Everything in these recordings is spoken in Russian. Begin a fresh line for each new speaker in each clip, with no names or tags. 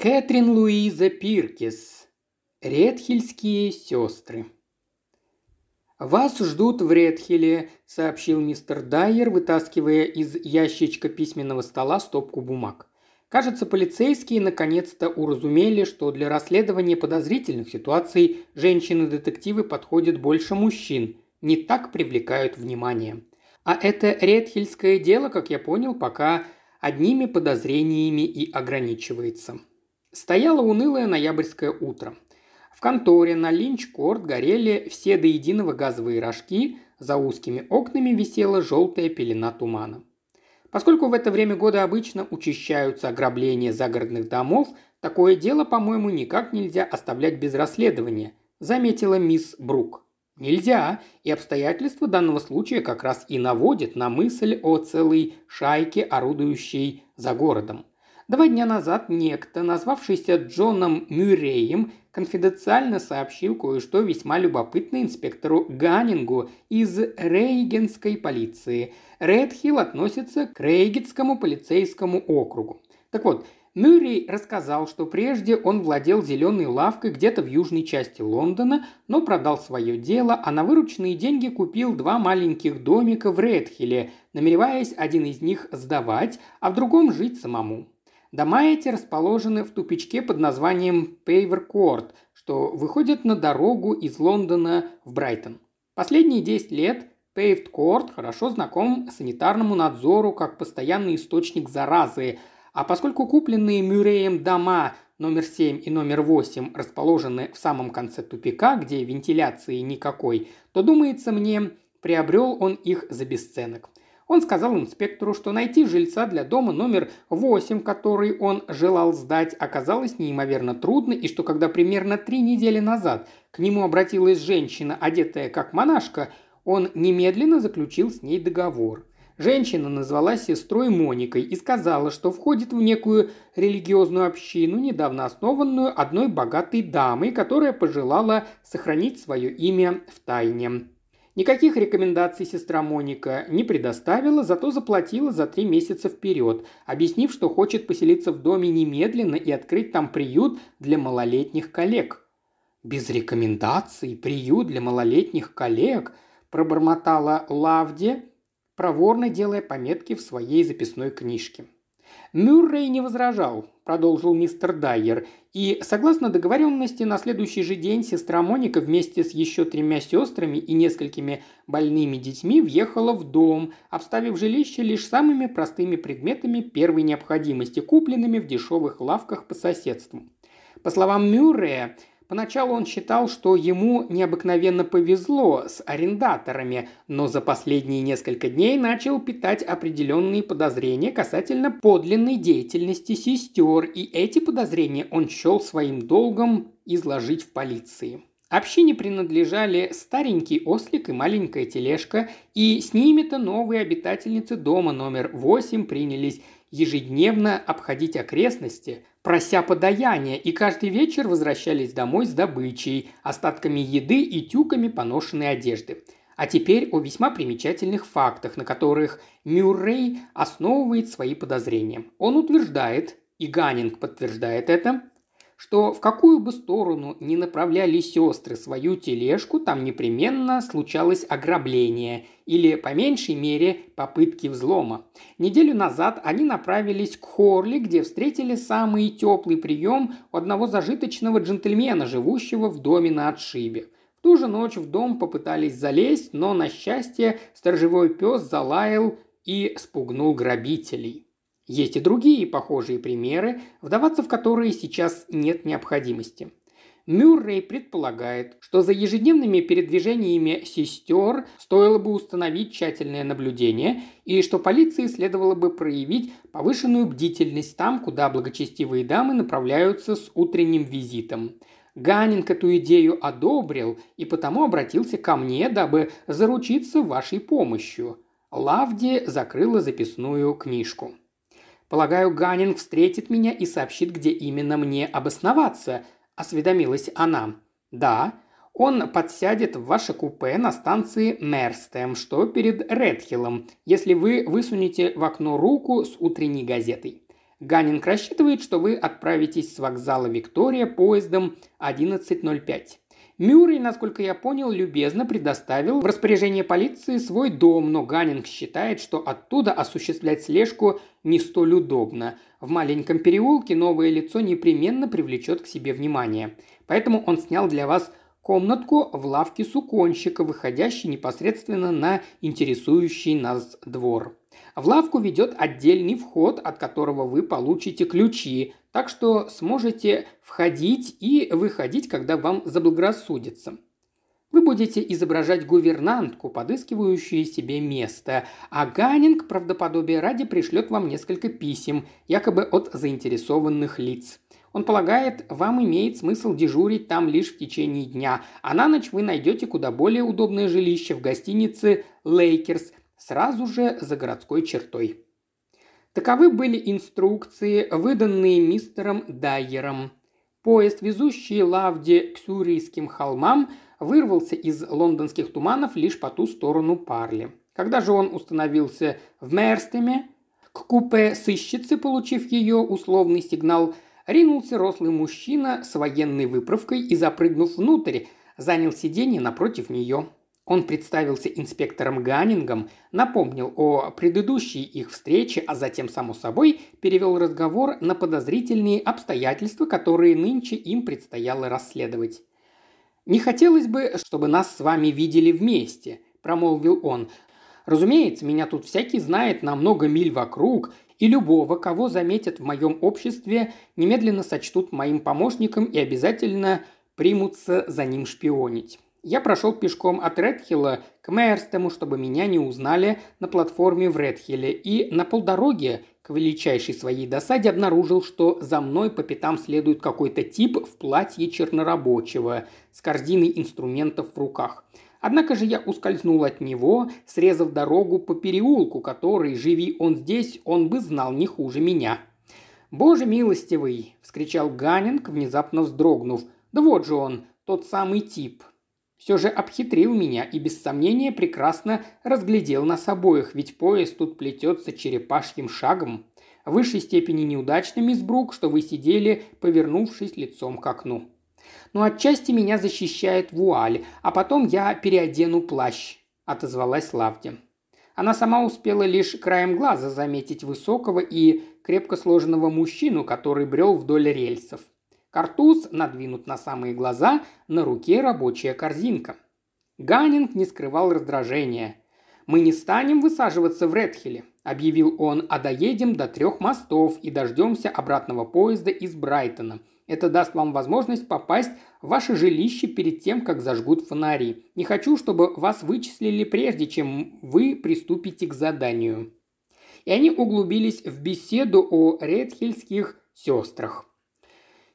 Кэтрин Луиза Пиркис. Редхильские сестры. «Вас ждут в Редхиле», – сообщил мистер Дайер, вытаскивая из ящичка письменного стола стопку бумаг. Кажется, полицейские наконец-то уразумели, что для расследования подозрительных ситуаций женщины-детективы подходят больше мужчин, не так привлекают внимание. А это редхильское дело, как я понял, пока одними подозрениями и ограничивается. Стояло унылое ноябрьское утро. В конторе на Линч-Корт горели все до единого газовые рожки, за узкими окнами висела желтая пелена тумана. Поскольку в это время года обычно учащаются ограбления загородных домов, такое дело, по-моему, никак нельзя оставлять без расследования, заметила мисс Брук. Нельзя, и обстоятельства данного случая как раз и наводят на мысль о целой шайке, орудующей за городом. Два дня назад некто, назвавшийся Джоном Мюрреем, конфиденциально сообщил кое-что весьма любопытное инспектору Ганнингу из Рейгенской полиции. Редхилл относится к Рейгетскому полицейскому округу. Так вот, Мюррей рассказал, что прежде он владел зеленой лавкой где-то в южной части Лондона, но продал свое дело, а на вырученные деньги купил два маленьких домика в Редхилле, намереваясь один из них сдавать, а в другом жить самому. Дома эти расположены в тупичке под названием Пейверкорт, что выходит на дорогу из Лондона в Брайтон. Последние 10 лет Paved Court хорошо знаком санитарному надзору как постоянный источник заразы, а поскольку купленные Мюрреем дома номер 7 и номер 8 расположены в самом конце тупика, где вентиляции никакой, то, думается мне, приобрел он их за бесценок. Он сказал инспектору, что найти жильца для дома номер 8, который он желал сдать, оказалось неимоверно трудно, и что когда примерно три недели назад к нему обратилась женщина, одетая как монашка, он немедленно заключил с ней договор. Женщина назвалась сестрой Моникой и сказала, что входит в некую религиозную общину, недавно основанную одной богатой дамой, которая пожелала сохранить свое имя в тайне. Никаких рекомендаций сестра Моника не предоставила, зато заплатила за три месяца вперед, объяснив, что хочет поселиться в доме немедленно и открыть там приют для малолетних коллег. «Без рекомендаций приют для малолетних коллег», – пробормотала Лавде, проворно делая пометки в своей записной книжке. Мюррей не возражал, продолжил мистер Дайер, и, согласно договоренности, на следующий же день сестра Моника вместе с еще тремя сестрами и несколькими больными детьми въехала в дом, обставив жилище лишь самыми простыми предметами первой необходимости, купленными в дешевых лавках по соседству. По словам Мюррея, Поначалу он считал, что ему необыкновенно повезло с арендаторами, но за последние несколько дней начал питать определенные подозрения касательно подлинной деятельности сестер, и эти подозрения он счел своим долгом изложить в полиции. Общине принадлежали старенький ослик и маленькая тележка, и с ними-то новые обитательницы дома номер 8 принялись ежедневно обходить окрестности, прося подаяния, и каждый вечер возвращались домой с добычей, остатками еды и тюками поношенной одежды. А теперь о весьма примечательных фактах, на которых Мюррей основывает свои подозрения. Он утверждает, и Ганнинг подтверждает это, что в какую бы сторону ни направляли сестры свою тележку, там непременно случалось ограбление или, по меньшей мере, попытки взлома. Неделю назад они направились к Хорли, где встретили самый теплый прием у одного зажиточного джентльмена, живущего в доме на отшибе. В ту же ночь в дом попытались залезть, но, на счастье, сторожевой пес залаял и спугнул грабителей. Есть и другие похожие примеры, вдаваться в которые сейчас нет необходимости. Мюррей предполагает, что за ежедневными передвижениями сестер стоило бы установить тщательное наблюдение и что полиции следовало бы проявить повышенную бдительность там, куда благочестивые дамы направляются с утренним визитом. Ганнинг эту идею одобрил и потому обратился ко мне, дабы заручиться вашей помощью. Лавди закрыла записную книжку. Полагаю, Ганнинг встретит меня и сообщит, где именно мне обосноваться», – осведомилась она. «Да, он подсядет в ваше купе на станции Мерстем, что перед Редхиллом, если вы высунете в окно руку с утренней газетой. Ганнинг рассчитывает, что вы отправитесь с вокзала Виктория поездом 11.05. Мюррей, насколько я понял, любезно предоставил в распоряжение полиции свой дом, но Ганнинг считает, что оттуда осуществлять слежку не столь удобно. В маленьком переулке новое лицо непременно привлечет к себе внимание. Поэтому он снял для вас комнатку в лавке суконщика, выходящей непосредственно на интересующий нас двор. В лавку ведет отдельный вход, от которого вы получите ключи, так что сможете входить и выходить, когда вам заблагорассудится. Вы будете изображать гувернантку, подыскивающую себе место, а Ганнинг, правдоподобие ради, пришлет вам несколько писем, якобы от заинтересованных лиц. Он полагает, вам имеет смысл дежурить там лишь в течение дня, а на ночь вы найдете куда более удобное жилище в гостинице «Лейкерс», сразу же за городской чертой. Таковы были инструкции, выданные мистером Дайером. Поезд, везущий Лавди к Сюрийским холмам, вырвался из лондонских туманов лишь по ту сторону Парли. Когда же он установился в Мерстеме, к купе сыщицы, получив ее условный сигнал, ринулся рослый мужчина с военной выправкой и, запрыгнув внутрь, занял сиденье напротив нее. Он представился инспектором Ганнингом, напомнил о предыдущей их встрече, а затем, само собой, перевел разговор на подозрительные обстоятельства, которые нынче им предстояло расследовать. «Не хотелось бы, чтобы нас с вами видели вместе», – промолвил он. «Разумеется, меня тут всякий знает на много миль вокруг, и любого, кого заметят в моем обществе, немедленно сочтут моим помощником и обязательно примутся за ним шпионить. Я прошел пешком от Редхилла к Мейерстему, чтобы меня не узнали на платформе в Редхилле, и на полдороге, к величайшей своей досаде, обнаружил, что за мной по пятам следует какой-то тип в платье чернорабочего с корзиной инструментов в руках. Однако же я ускользнул от него, срезав дорогу по переулку, который, живи он здесь, он бы знал не хуже меня. «Боже милостивый!» – вскричал Ганнинг, внезапно вздрогнув. «Да вот же он, тот самый тип, все же обхитрил меня и без сомнения прекрасно разглядел нас обоих, ведь поезд тут плетется черепашьим шагом. В высшей степени неудачно, мисс Брук, что вы сидели, повернувшись лицом к окну. Но отчасти меня защищает вуаль, а потом я переодену плащ», – отозвалась Лавди. Она сама успела лишь краем глаза заметить высокого и крепко сложенного мужчину, который брел вдоль рельсов – Картуз надвинут на самые глаза, на руке рабочая корзинка. Ганнинг не скрывал раздражения. «Мы не станем высаживаться в Редхилле», – объявил он, – «а доедем до трех мостов и дождемся обратного поезда из Брайтона. Это даст вам возможность попасть в ваше жилище перед тем, как зажгут фонари. Не хочу, чтобы вас вычислили прежде, чем вы приступите к заданию». И они углубились в беседу о редхильских сестрах.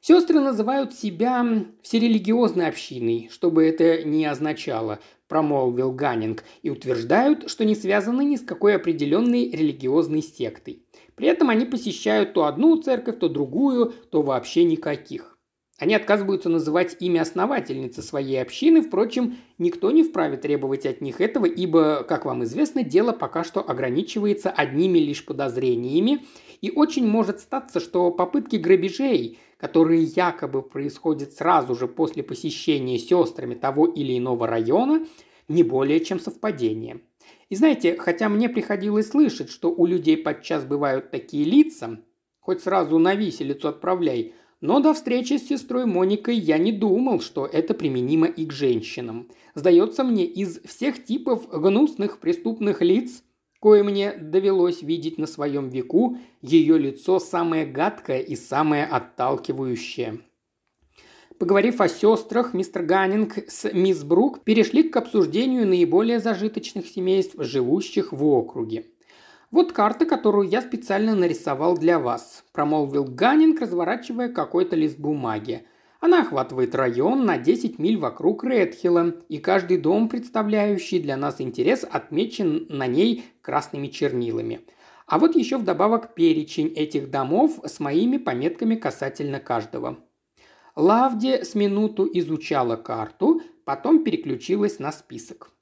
Сестры называют себя всерелигиозной общиной, что бы это ни означало, промолвил Ганнинг, и утверждают, что не связаны ни с какой определенной религиозной сектой. При этом они посещают то одну церковь, то другую, то вообще никаких. Они отказываются называть имя основательницы своей общины, впрочем, никто не вправе требовать от них этого, ибо, как вам известно, дело пока что ограничивается одними лишь подозрениями, и очень может статься, что попытки грабежей, которые якобы происходят сразу же после посещения сестрами того или иного района, не более чем совпадение. И знаете, хотя мне приходилось слышать, что у людей подчас бывают такие лица, хоть сразу на виселицу отправляй, но до встречи с сестрой Моникой я не думал, что это применимо и к женщинам. Сдается мне, из всех типов гнусных преступных лиц – кое мне довелось видеть на своем веку, ее лицо самое гадкое и самое отталкивающее. Поговорив о сестрах, мистер Ганнинг с мисс Брук перешли к обсуждению наиболее зажиточных семейств, живущих в округе. «Вот карта, которую я специально нарисовал для вас», – промолвил Ганнинг, разворачивая какой-то лист бумаги. Она охватывает район на 10 миль вокруг Редхилла, и каждый дом, представляющий для нас интерес, отмечен на ней красными чернилами. А вот еще вдобавок перечень этих домов с моими пометками касательно каждого. Лавди с минуту изучала карту, потом переключилась на список.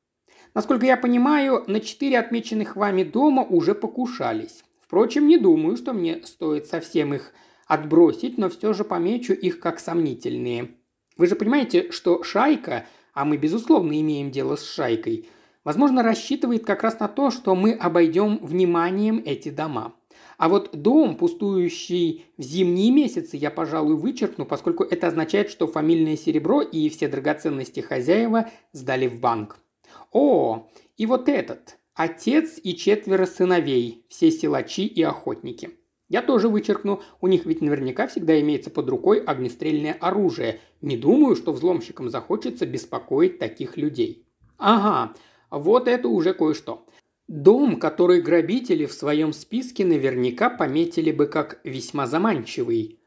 Насколько я понимаю, на четыре отмеченных вами дома уже покушались Впрочем, не думаю, что мне стоит совсем их отбросить, но все же помечу их как сомнительные. Вы же понимаете, что шайка, а мы, безусловно, имеем дело с шайкой, возможно, рассчитывает как раз на то, что мы обойдем вниманием эти дома. А вот дом, пустующий в зимние месяцы, я, пожалуй, вычеркну, поскольку это означает, что фамильное серебро и все драгоценности хозяева сдали в банк. О, и вот этот. Отец и четверо сыновей, все силачи и охотники. Я тоже вычеркну, у них ведь наверняка всегда имеется под рукой огнестрельное оружие. Не думаю, что взломщикам захочется беспокоить таких людей. Ага, вот это уже кое-что. Дом, который грабители в своем списке наверняка пометили бы как весьма заманчивый.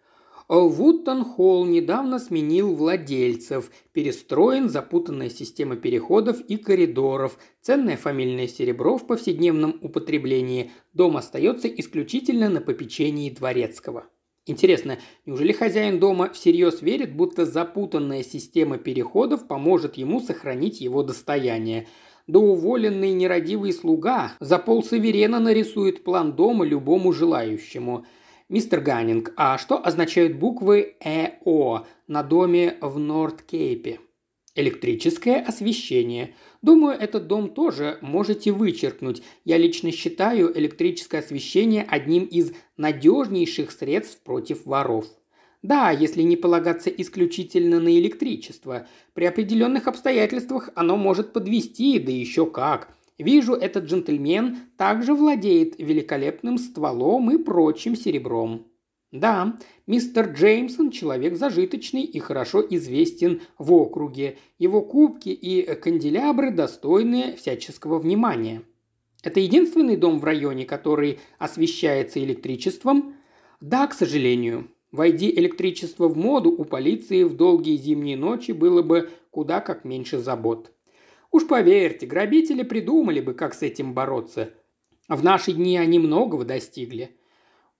Вуттон-Холл недавно сменил владельцев, перестроен запутанная система переходов и коридоров, ценное фамильное серебро в повседневном употреблении, дом остается исключительно на попечении дворецкого. Интересно, неужели хозяин дома всерьез верит, будто запутанная система переходов поможет ему сохранить его достояние – да уволенный нерадивый слуга за полсаверена нарисует план дома любому желающему. Мистер Ганнинг, а что означают буквы ЭО на доме в Норд-Кейпе? Электрическое освещение. Думаю, этот дом тоже можете вычеркнуть. Я лично считаю электрическое освещение одним из надежнейших средств против воров. Да, если не полагаться исключительно на электричество. При определенных обстоятельствах оно может подвести, да еще как. Вижу, этот джентльмен также владеет великолепным стволом и прочим серебром. Да, мистер Джеймсон – человек зажиточный и хорошо известен в округе. Его кубки и канделябры достойны всяческого внимания. Это единственный дом в районе, который освещается электричеством? Да, к сожалению. Войди электричество в моду, у полиции в долгие зимние ночи было бы куда как меньше забот. Уж поверьте, грабители придумали бы, как с этим бороться. В наши дни они многого достигли.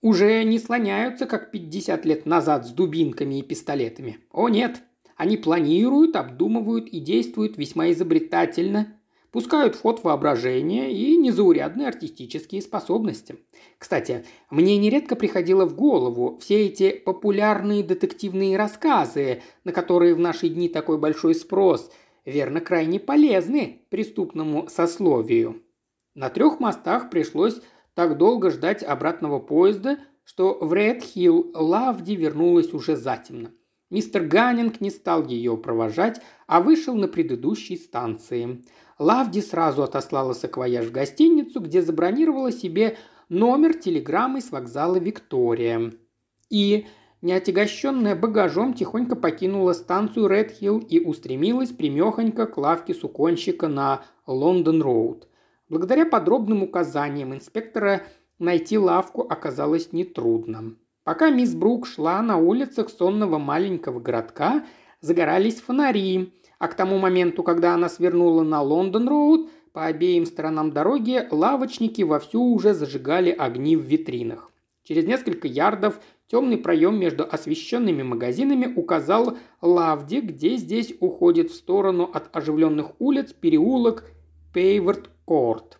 Уже не слоняются, как 50 лет назад, с дубинками и пистолетами. О нет, они планируют, обдумывают и действуют весьма изобретательно пускают в ход воображение и незаурядные артистические способности. Кстати, мне нередко приходило в голову все эти популярные детективные рассказы, на которые в наши дни такой большой спрос, верно, крайне полезны преступному сословию. На трех мостах пришлось так долго ждать обратного поезда, что в Редхилл Лавди вернулась уже затемно. Мистер Ганнинг не стал ее провожать, а вышел на предыдущей станции. Лавди сразу отослала саквояж в гостиницу, где забронировала себе номер телеграммой с вокзала «Виктория». И, неотягощенная багажом, тихонько покинула станцию Редхилл и устремилась примехонько к лавке суконщика на Лондон-Роуд. Благодаря подробным указаниям инспектора найти лавку оказалось нетрудно. Пока мисс Брук шла на улицах сонного маленького городка, загорались фонари, а к тому моменту, когда она свернула на Лондон-Роуд, по обеим сторонам дороги лавочники вовсю уже зажигали огни в витринах. Через несколько ярдов темный проем между освещенными магазинами указал Лавде, где здесь уходит в сторону от оживленных улиц переулок Пейворд-Корт.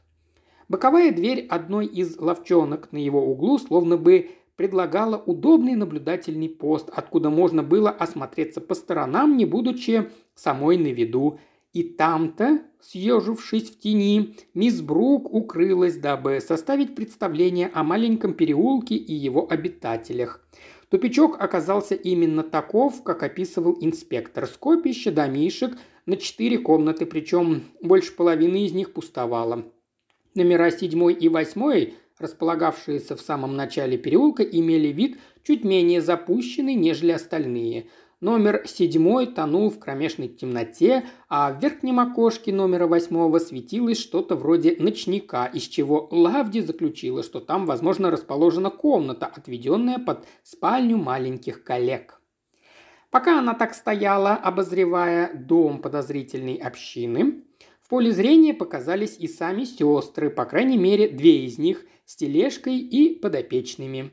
Боковая дверь одной из ловчонок на его углу словно бы предлагала удобный наблюдательный пост, откуда можно было осмотреться по сторонам, не будучи самой на виду. И там-то, съежившись в тени, мисс Брук укрылась, дабы составить представление о маленьком переулке и его обитателях. Тупичок оказался именно таков, как описывал инспектор. Скопище домишек на четыре комнаты, причем больше половины из них пустовало. Номера седьмой и восьмой располагавшиеся в самом начале переулка, имели вид чуть менее запущенный, нежели остальные. Номер седьмой тонул в кромешной темноте, а в верхнем окошке номера восьмого светилось что-то вроде ночника, из чего Лавди заключила, что там, возможно, расположена комната, отведенная под спальню маленьких коллег. Пока она так стояла, обозревая дом подозрительной общины, в поле зрения показались и сами сестры, по крайней мере, две из них – с тележкой и подопечными.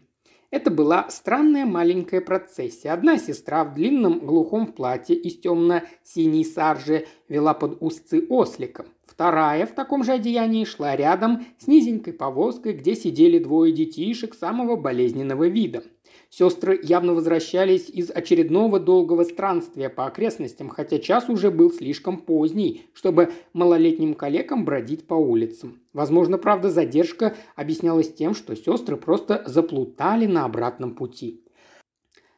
Это была странная маленькая процессия. Одна сестра в длинном глухом платье из темно-синей саржи вела под узцы ослика. Вторая в таком же одеянии шла рядом с низенькой повозкой, где сидели двое детишек самого болезненного вида. Сестры явно возвращались из очередного долгого странствия по окрестностям, хотя час уже был слишком поздний, чтобы малолетним коллегам бродить по улицам. Возможно, правда, задержка объяснялась тем, что сестры просто заплутали на обратном пути.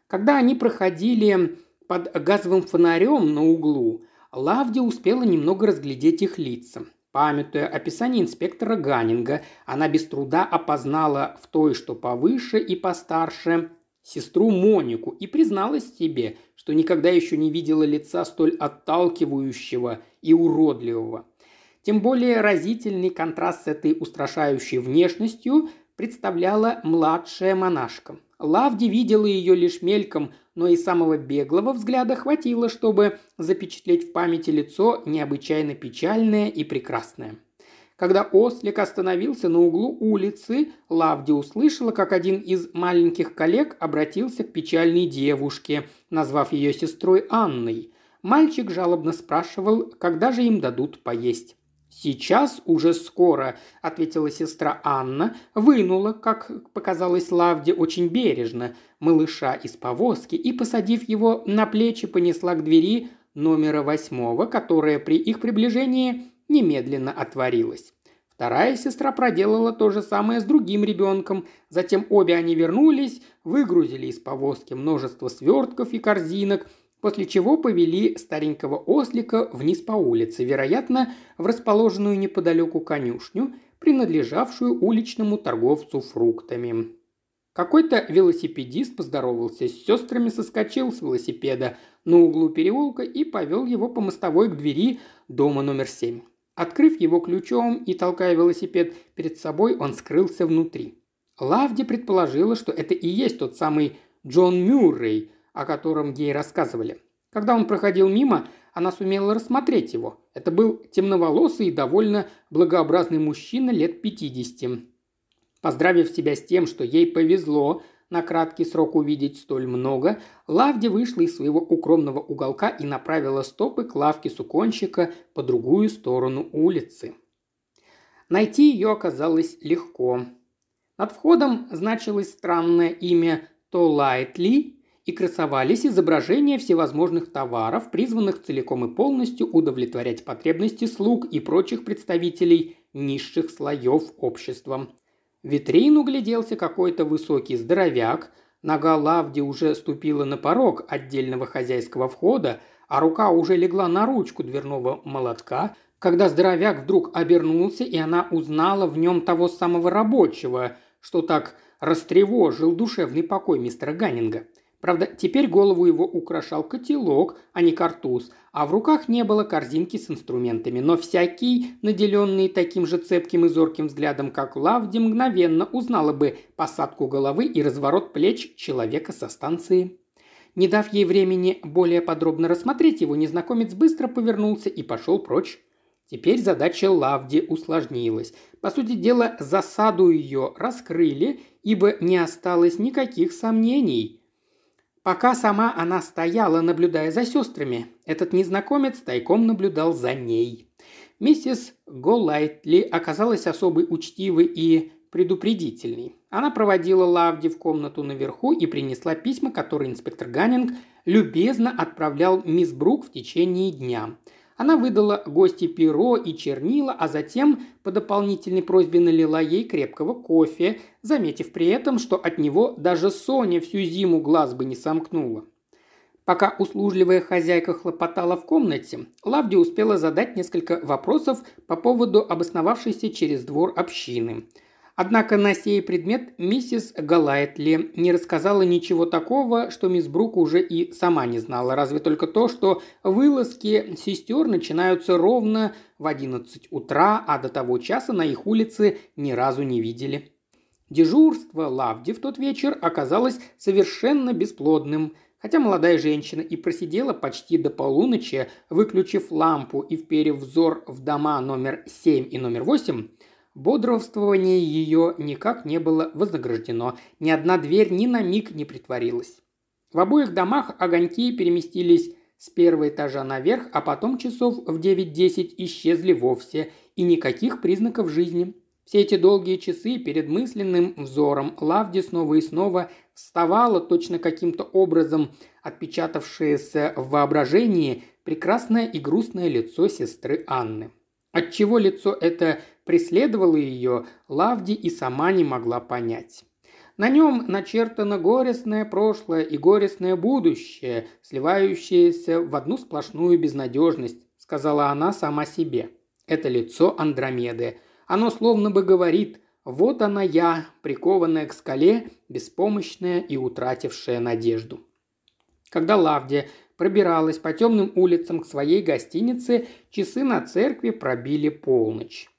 Когда они проходили под газовым фонарем на углу, Лавди успела немного разглядеть их лица. Памятуя описание инспектора Ганнинга, она без труда опознала в той, что повыше и постарше, сестру Монику и призналась себе, что никогда еще не видела лица столь отталкивающего и уродливого. Тем более разительный контраст с этой устрашающей внешностью представляла младшая монашка. Лавди видела ее лишь мельком, но и самого беглого взгляда хватило, чтобы запечатлеть в памяти лицо необычайно печальное и прекрасное. Когда ослик остановился на углу улицы, Лавди услышала, как один из маленьких коллег обратился к печальной девушке, назвав ее сестрой Анной. Мальчик жалобно спрашивал, когда же им дадут поесть. «Сейчас уже скоро», – ответила сестра Анна, вынула, как показалось Лавде, очень бережно, малыша из повозки и, посадив его на плечи, понесла к двери номера восьмого, которая при их приближении немедленно отворилась. Вторая сестра проделала то же самое с другим ребенком. Затем обе они вернулись, выгрузили из повозки множество свертков и корзинок, после чего повели старенького ослика вниз по улице, вероятно, в расположенную неподалеку конюшню, принадлежавшую уличному торговцу фруктами. Какой-то велосипедист поздоровался с сестрами, соскочил с велосипеда на углу переулка и повел его по мостовой к двери дома номер семь. Открыв его ключом и толкая велосипед перед собой, он скрылся внутри. Лавди предположила, что это и есть тот самый Джон Мюррей, о котором ей рассказывали. Когда он проходил мимо, она сумела рассмотреть его. Это был темноволосый и довольно благообразный мужчина лет 50. Поздравив себя с тем, что ей повезло на краткий срок увидеть столь много, Лавди вышла из своего укромного уголка и направила стопы к лавке суконщика по другую сторону улицы. Найти ее оказалось легко. Над входом значилось странное имя Толайтли и красовались изображения всевозможных товаров, призванных целиком и полностью удовлетворять потребности слуг и прочих представителей низших слоев общества. Витрину гляделся какой-то высокий здоровяк, нога Лавди уже ступила на порог отдельного хозяйского входа, а рука уже легла на ручку дверного молотка, когда здоровяк вдруг обернулся, и она узнала в нем того самого рабочего, что так растревожил душевный покой мистера Ганнинга. Правда, теперь голову его украшал котелок, а не картуз, а в руках не было корзинки с инструментами, но всякий, наделенный таким же цепким и зорким взглядом, как Лавди, мгновенно узнала бы посадку головы и разворот плеч человека со станции. Не дав ей времени более подробно рассмотреть его, незнакомец быстро повернулся и пошел прочь. Теперь задача Лавди усложнилась. По сути дела, засаду ее раскрыли, ибо не осталось никаких сомнений – Пока сама она стояла, наблюдая за сестрами, этот незнакомец тайком наблюдал за ней. Миссис Голайтли оказалась особой учтивой и предупредительной. Она проводила Лавди в комнату наверху и принесла письма, которые инспектор Ганнинг любезно отправлял мисс Брук в течение дня – она выдала гости перо и чернила, а затем по дополнительной просьбе налила ей крепкого кофе, заметив при этом, что от него даже Соня всю зиму глаз бы не сомкнула. Пока услужливая хозяйка хлопотала в комнате, Лавди успела задать несколько вопросов по поводу обосновавшейся через двор общины – Однако на сей предмет миссис Галайтли не рассказала ничего такого, что мисс Брук уже и сама не знала, разве только то, что вылазки сестер начинаются ровно в 11 утра, а до того часа на их улице ни разу не видели. Дежурство Лавди в тот вечер оказалось совершенно бесплодным – Хотя молодая женщина и просидела почти до полуночи, выключив лампу и вперев взор в дома номер 7 и номер 8, бодрствование ее никак не было вознаграждено, ни одна дверь ни на миг не притворилась. В обоих домах огоньки переместились с первого этажа наверх, а потом часов в 9-10 исчезли вовсе, и никаких признаков жизни. Все эти долгие часы перед мысленным взором Лавди снова и снова вставала точно каким-то образом отпечатавшееся в воображении прекрасное и грустное лицо сестры Анны. Отчего лицо это преследовало ее, Лавди и сама не могла понять. На нем начертано горестное прошлое и горестное будущее, сливающееся в одну сплошную безнадежность, сказала она сама себе. Это лицо Андромеды. Оно словно бы говорит «Вот она я, прикованная к скале, беспомощная и утратившая надежду». Когда Лавдия пробиралась по темным улицам к своей гостинице, часы на церкви пробили полночь.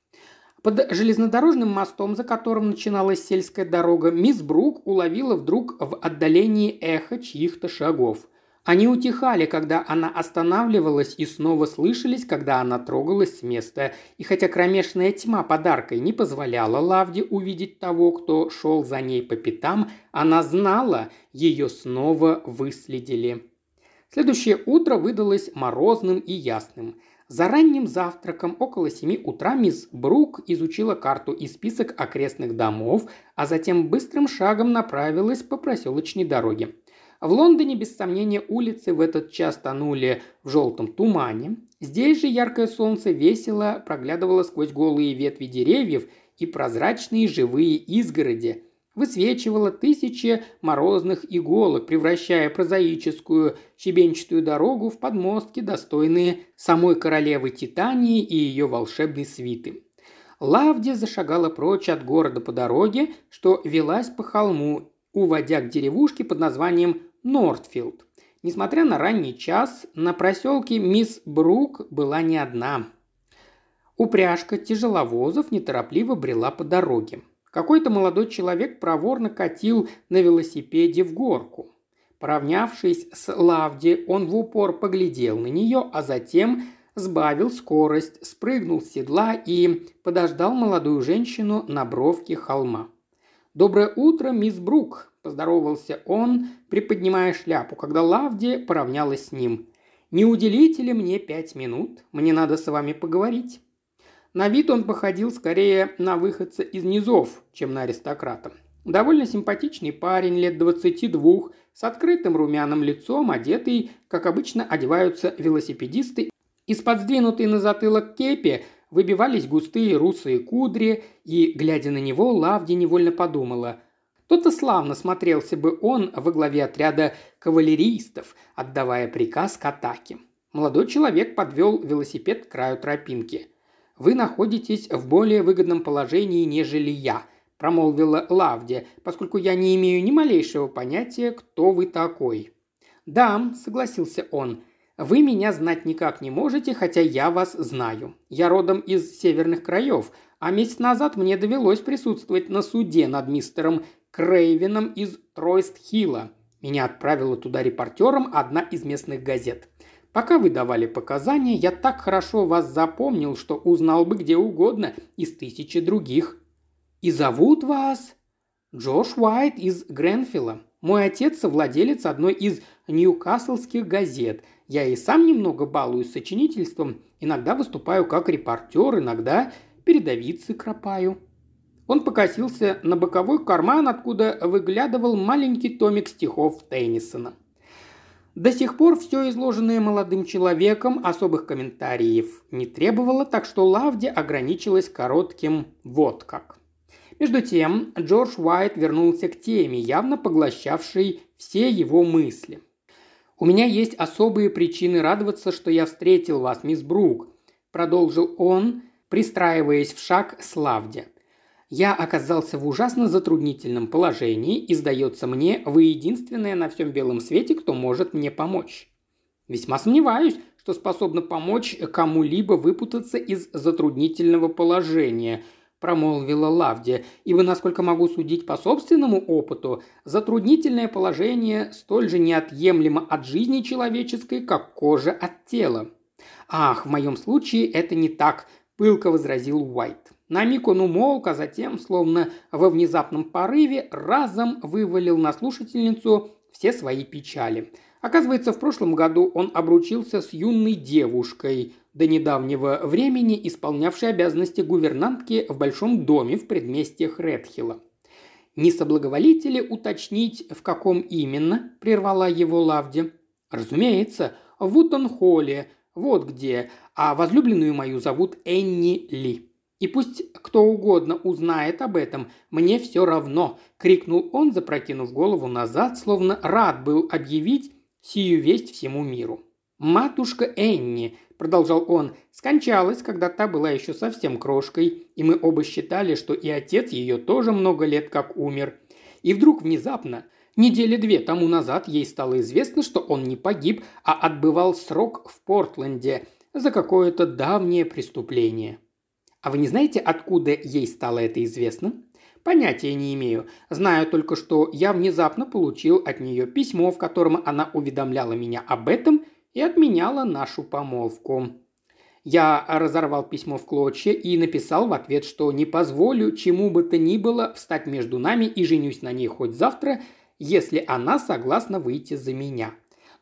Под железнодорожным мостом, за которым начиналась сельская дорога, мисс Брук уловила вдруг в отдалении эхо чьих-то шагов. Они утихали, когда она останавливалась, и снова слышались, когда она трогалась с места. И хотя кромешная тьма подаркой не позволяла Лавде увидеть того, кто шел за ней по пятам, она знала, ее снова выследили. Следующее утро выдалось морозным и ясным. За ранним завтраком около семи утра мисс Брук изучила карту и список окрестных домов, а затем быстрым шагом направилась по проселочной дороге. В Лондоне, без сомнения, улицы в этот час тонули в желтом тумане. Здесь же яркое солнце весело проглядывало сквозь голые ветви деревьев и прозрачные живые изгороди, высвечивало тысячи морозных иголок, превращая прозаическую щебенчатую дорогу в подмостки, достойные самой королевы Титании и ее волшебной свиты. Лавди зашагала прочь от города по дороге, что велась по холму, уводя к деревушке под названием Нортфилд. Несмотря на ранний час, на проселке мисс Брук была не одна. Упряжка тяжеловозов неторопливо брела по дороге. Какой-то молодой человек проворно катил на велосипеде в горку. Поравнявшись с Лавди, он в упор поглядел на нее, а затем сбавил скорость, спрыгнул с седла и подождал молодую женщину на бровке холма. «Доброе утро, мисс Брук!» поздоровался он, приподнимая шляпу, когда Лавди поравнялась с ним. «Не уделите ли мне пять минут? Мне надо с вами поговорить». На вид он походил скорее на выходца из низов, чем на аристократа. Довольно симпатичный парень лет двадцати двух, с открытым румяным лицом, одетый, как обычно одеваются велосипедисты. Из-под сдвинутой на затылок кепи выбивались густые русые кудри, и, глядя на него, Лавди невольно подумала – то-то славно смотрелся бы он во главе отряда кавалеристов, отдавая приказ к атаке. Молодой человек подвел велосипед к краю тропинки. «Вы находитесь в более выгодном положении, нежели я», – промолвила Лавди, поскольку я не имею ни малейшего понятия, кто вы такой. «Да», – согласился он, – «вы меня знать никак не можете, хотя я вас знаю. Я родом из северных краев, а месяц назад мне довелось присутствовать на суде над мистером Крейвином из Тройст-Хилла. Меня отправила туда репортером одна из местных газет. Пока вы давали показания, я так хорошо вас запомнил, что узнал бы где угодно из тысячи других. И зовут вас Джош Уайт из Гренфилла. Мой отец – владелец одной из ньюкаслских газет. Я и сам немного балуюсь сочинительством. Иногда выступаю как репортер, иногда передовицы кропаю. Он покосился на боковой карман, откуда выглядывал маленький томик стихов Теннисона. До сих пор все изложенное молодым человеком особых комментариев не требовало, так что Лавди ограничилась коротким «вот как». Между тем, Джордж Уайт вернулся к теме, явно поглощавшей все его мысли. «У меня есть особые причины радоваться, что я встретил вас, мисс Брук», – продолжил он, пристраиваясь в шаг с Лавди. Я оказался в ужасно затруднительном положении, и, сдается мне, вы единственная на всем белом свете, кто может мне помочь. Весьма сомневаюсь, что способна помочь кому-либо выпутаться из затруднительного положения, промолвила Лавди, ибо, насколько могу судить по собственному опыту, затруднительное положение столь же неотъемлемо от жизни человеческой, как кожа от тела. «Ах, в моем случае это не так», – пылко возразил Уайт. На миг он умолк, а затем, словно во внезапном порыве, разом вывалил на слушательницу все свои печали. Оказывается, в прошлом году он обручился с юной девушкой, до недавнего времени исполнявшей обязанности гувернантки в большом доме в предместьях Редхилла. «Не соблаговолите ли уточнить, в каком именно?» – прервала его Лавди. «Разумеется, в Утон-Холле, вот где, а возлюбленную мою зовут Энни Ли». «И пусть кто угодно узнает об этом, мне все равно!» – крикнул он, запрокинув голову назад, словно рад был объявить сию весть всему миру. «Матушка Энни», – продолжал он, – скончалась, когда та была еще совсем крошкой, и мы оба считали, что и отец ее тоже много лет как умер. И вдруг внезапно, недели две тому назад, ей стало известно, что он не погиб, а отбывал срок в Портленде за какое-то давнее преступление. А вы не знаете, откуда ей стало это известно? Понятия не имею. Знаю только, что я внезапно получил от нее письмо, в котором она уведомляла меня об этом и отменяла нашу помолвку. Я разорвал письмо в клочья и написал в ответ, что не позволю чему бы то ни было встать между нами и женюсь на ней хоть завтра, если она согласна выйти за меня.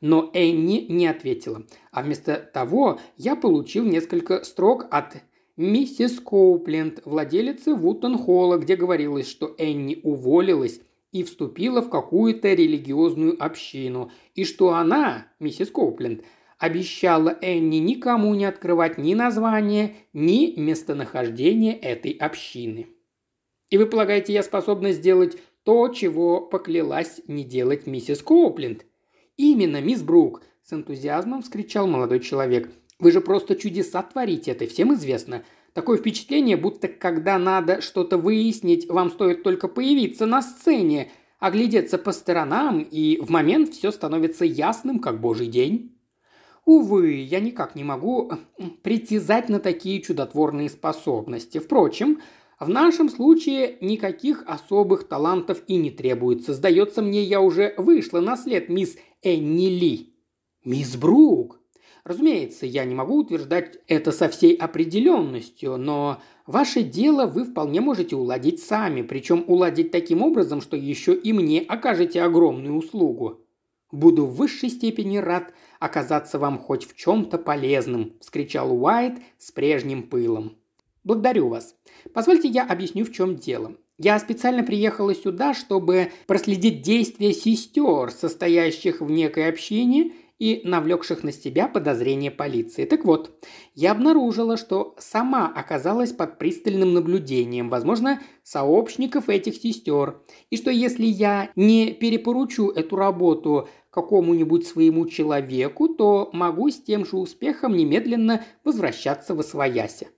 Но Энни не ответила, а вместо того я получил несколько строк от миссис Коупленд, владелицы Вуттон-Холла, где говорилось, что Энни уволилась и вступила в какую-то религиозную общину, и что она, миссис Коупленд, обещала Энни никому не открывать ни название, ни местонахождение этой общины. И вы полагаете, я способна сделать то, чего поклялась не делать миссис Коупленд? Именно, мисс Брук, с энтузиазмом вскричал молодой человек – вы же просто чудеса творите, это всем известно. Такое впечатление, будто когда надо что-то выяснить, вам стоит только появиться на сцене, оглядеться по сторонам, и в момент все становится ясным, как божий день. Увы, я никак не могу притязать на такие чудотворные способности. Впрочем, в нашем случае никаких особых талантов и не требуется. Сдается мне, я уже вышла на след мисс Энни Ли. «Мисс Брук!» Разумеется, я не могу утверждать это со всей определенностью, но ваше дело вы вполне можете уладить сами, причем уладить таким образом, что еще и мне окажете огромную услугу. Буду в высшей степени рад оказаться вам хоть в чем-то полезным», – вскричал Уайт с прежним пылом. «Благодарю вас. Позвольте я объясню, в чем дело. Я специально приехала сюда, чтобы проследить действия сестер, состоящих в некой общине – и навлекших на себя подозрения полиции. Так вот, я обнаружила, что сама оказалась под пристальным наблюдением, возможно, сообщников этих сестер, и что если я не перепоручу эту работу какому-нибудь своему человеку, то могу с тем же успехом немедленно возвращаться в Освоясе.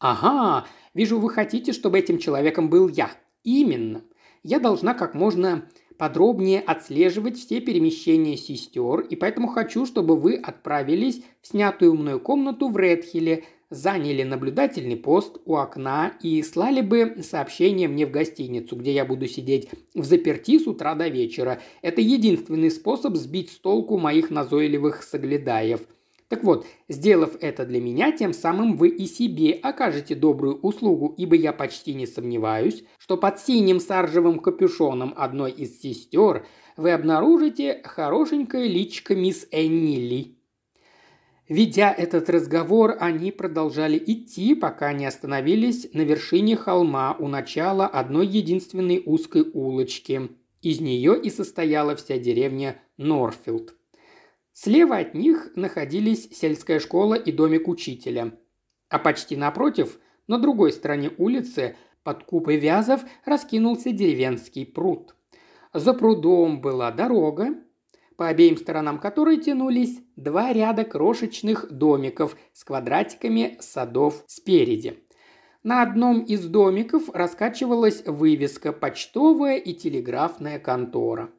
«Ага, вижу, вы хотите, чтобы этим человеком был я. Именно. Я должна как можно подробнее отслеживать все перемещения сестер, и поэтому хочу, чтобы вы отправились в снятую мной комнату в Редхилле, заняли наблюдательный пост у окна и слали бы сообщение мне в гостиницу, где я буду сидеть в заперти с утра до вечера. Это единственный способ сбить с толку моих назойливых соглядаев – так вот, сделав это для меня, тем самым вы и себе окажете добрую услугу, ибо я почти не сомневаюсь, что под синим саржевым капюшоном одной из сестер вы обнаружите хорошенькое личико мисс Энни Ли. Ведя этот разговор, они продолжали идти, пока не остановились на вершине холма у начала одной единственной узкой улочки. Из нее и состояла вся деревня Норфилд. Слева от них находились сельская школа и домик учителя. А почти напротив, на другой стороне улицы, под купой вязов, раскинулся деревенский пруд. За прудом была дорога, по обеим сторонам которой тянулись два ряда крошечных домиков с квадратиками садов спереди. На одном из домиков раскачивалась вывеска «Почтовая и телеграфная контора».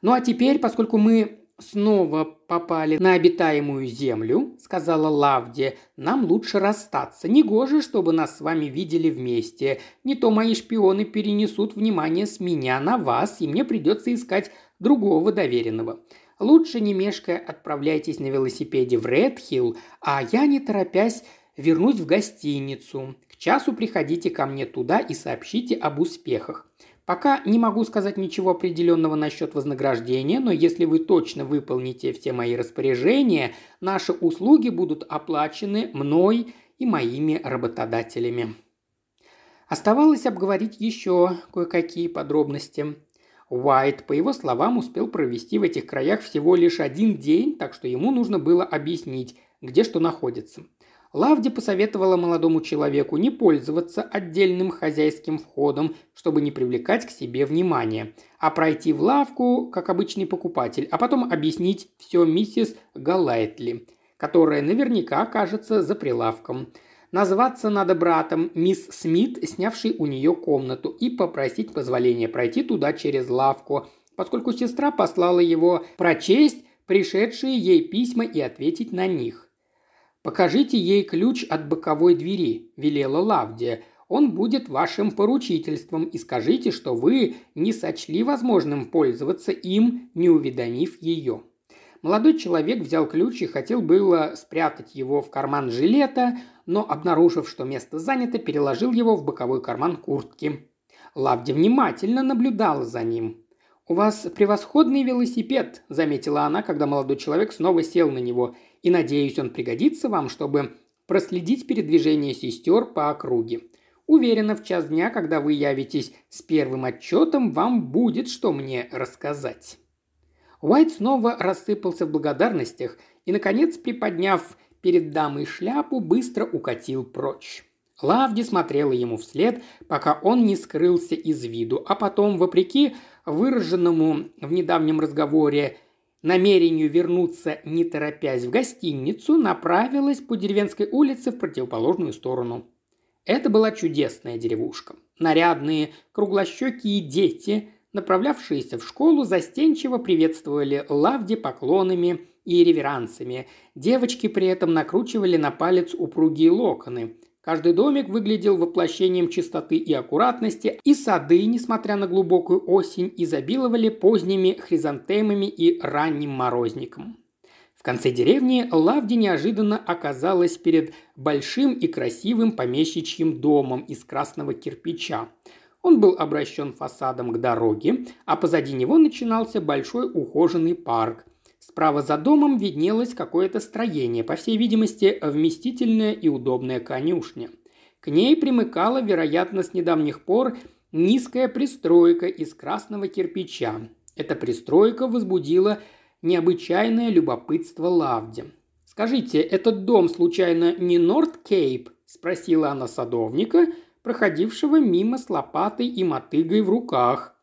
Ну а теперь, поскольку мы снова попали на обитаемую землю», – сказала Лавди, – «нам лучше расстаться. Негоже, чтобы нас с вами видели вместе. Не то мои шпионы перенесут внимание с меня на вас, и мне придется искать другого доверенного. Лучше не мешкая отправляйтесь на велосипеде в Редхилл, а я, не торопясь, вернусь в гостиницу. К часу приходите ко мне туда и сообщите об успехах. Пока не могу сказать ничего определенного насчет вознаграждения, но если вы точно выполните все мои распоряжения, наши услуги будут оплачены мной и моими работодателями. Оставалось обговорить еще кое-какие подробности. Уайт, по его словам, успел провести в этих краях всего лишь один день, так что ему нужно было объяснить, где что находится. Лавди посоветовала молодому человеку не пользоваться отдельным хозяйским входом, чтобы не привлекать к себе внимания, а пройти в лавку, как обычный покупатель, а потом объяснить все миссис Галайтли, которая наверняка окажется за прилавком. Назваться надо братом мисс Смит, снявшей у нее комнату, и попросить позволения пройти туда через лавку, поскольку сестра послала его прочесть пришедшие ей письма и ответить на них. «Покажите ей ключ от боковой двери», – велела Лавдия. «Он будет вашим поручительством и скажите, что вы не сочли возможным пользоваться им, не уведомив ее». Молодой человек взял ключ и хотел было спрятать его в карман жилета, но, обнаружив, что место занято, переложил его в боковой карман куртки. Лавди внимательно наблюдала за ним. «У вас превосходный велосипед», – заметила она, когда молодой человек снова сел на него – и надеюсь, он пригодится вам, чтобы проследить передвижение сестер по округе. Уверена, в час дня, когда вы явитесь с первым отчетом, вам будет что мне рассказать». Уайт снова рассыпался в благодарностях и, наконец, приподняв перед дамой шляпу, быстро укатил прочь. Лавди смотрела ему вслед, пока он не скрылся из виду, а потом, вопреки выраженному в недавнем разговоре намерению вернуться, не торопясь в гостиницу, направилась по деревенской улице в противоположную сторону. Это была чудесная деревушка. Нарядные, круглощекие дети, направлявшиеся в школу, застенчиво приветствовали Лавди поклонами и реверансами. Девочки при этом накручивали на палец упругие локоны – Каждый домик выглядел воплощением чистоты и аккуратности, и сады, несмотря на глубокую осень, изобиловали поздними хризантемами и ранним морозником. В конце деревни Лавди неожиданно оказалась перед большим и красивым помещичьим домом из красного кирпича. Он был обращен фасадом к дороге, а позади него начинался большой ухоженный парк, Справа за домом виднелось какое-то строение, по всей видимости, вместительная и удобная конюшня. К ней примыкала, вероятно, с недавних пор низкая пристройка из красного кирпича. Эта пристройка возбудила необычайное любопытство Лавди. «Скажите, этот дом случайно не Норт Кейп?» – спросила она садовника, проходившего мимо с лопатой и мотыгой в руках.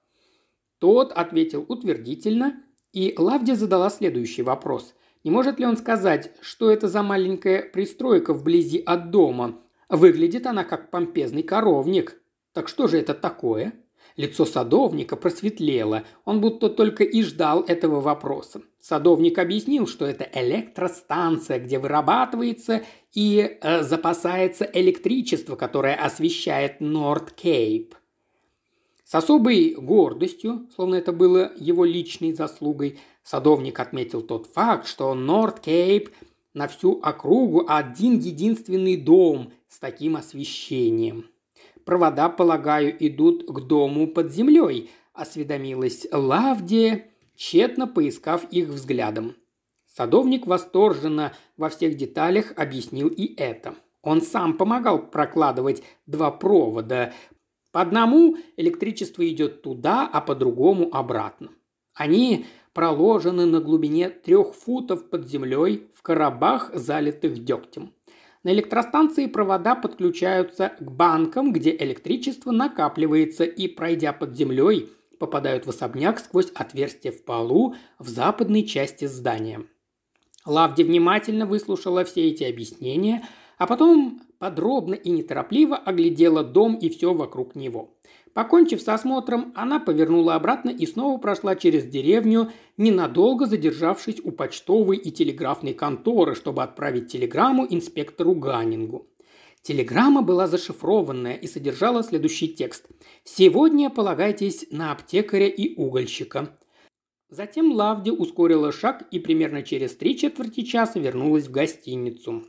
Тот ответил утвердительно и Лавди задала следующий вопрос. Не может ли он сказать, что это за маленькая пристройка вблизи от дома? Выглядит она как помпезный коровник. Так что же это такое? Лицо садовника просветлело, он будто только и ждал этого вопроса. Садовник объяснил, что это электростанция, где вырабатывается и э, запасается электричество, которое освещает Норт Кейп. С особой гордостью, словно это было его личной заслугой, садовник отметил тот факт, что Норт Кейп на всю округу один единственный дом с таким освещением. Провода, полагаю, идут к дому под землей, осведомилась Лавдия, тщетно поискав их взглядом. Садовник восторженно во всех деталях объяснил и это. Он сам помогал прокладывать два провода, по одному электричество идет туда, а по другому обратно. Они проложены на глубине трех футов под землей в коробах, залитых дегтем. На электростанции провода подключаются к банкам, где электричество накапливается и, пройдя под землей, попадают в особняк сквозь отверстие в полу в западной части здания. Лавди внимательно выслушала все эти объяснения, а потом подробно и неторопливо оглядела дом и все вокруг него. Покончив с осмотром, она повернула обратно и снова прошла через деревню, ненадолго задержавшись у почтовой и телеграфной конторы, чтобы отправить телеграмму инспектору Ганнингу. Телеграмма была зашифрованная и содержала следующий текст. «Сегодня полагайтесь на аптекаря и угольщика». Затем Лавди ускорила шаг и примерно через три четверти часа вернулась в гостиницу.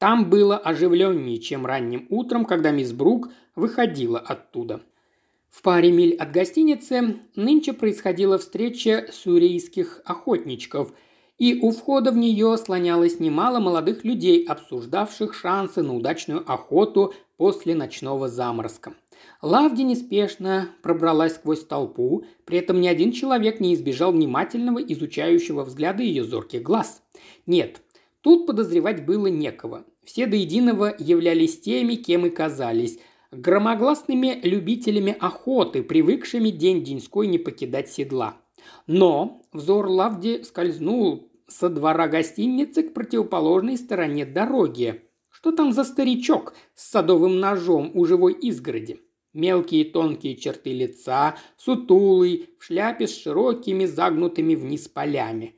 Там было оживленнее, чем ранним утром, когда мисс Брук выходила оттуда. В паре миль от гостиницы нынче происходила встреча сурейских охотничков, и у входа в нее слонялось немало молодых людей, обсуждавших шансы на удачную охоту после ночного заморозка. Лавди неспешно пробралась сквозь толпу, при этом ни один человек не избежал внимательного изучающего взгляда ее зорких глаз. Нет, тут подозревать было некого. Все до единого являлись теми, кем и казались – громогласными любителями охоты, привыкшими день-деньской не покидать седла. Но взор Лавди скользнул со двора гостиницы к противоположной стороне дороги. Что там за старичок с садовым ножом у живой изгороди? Мелкие тонкие черты лица, сутулый, в шляпе с широкими загнутыми вниз полями.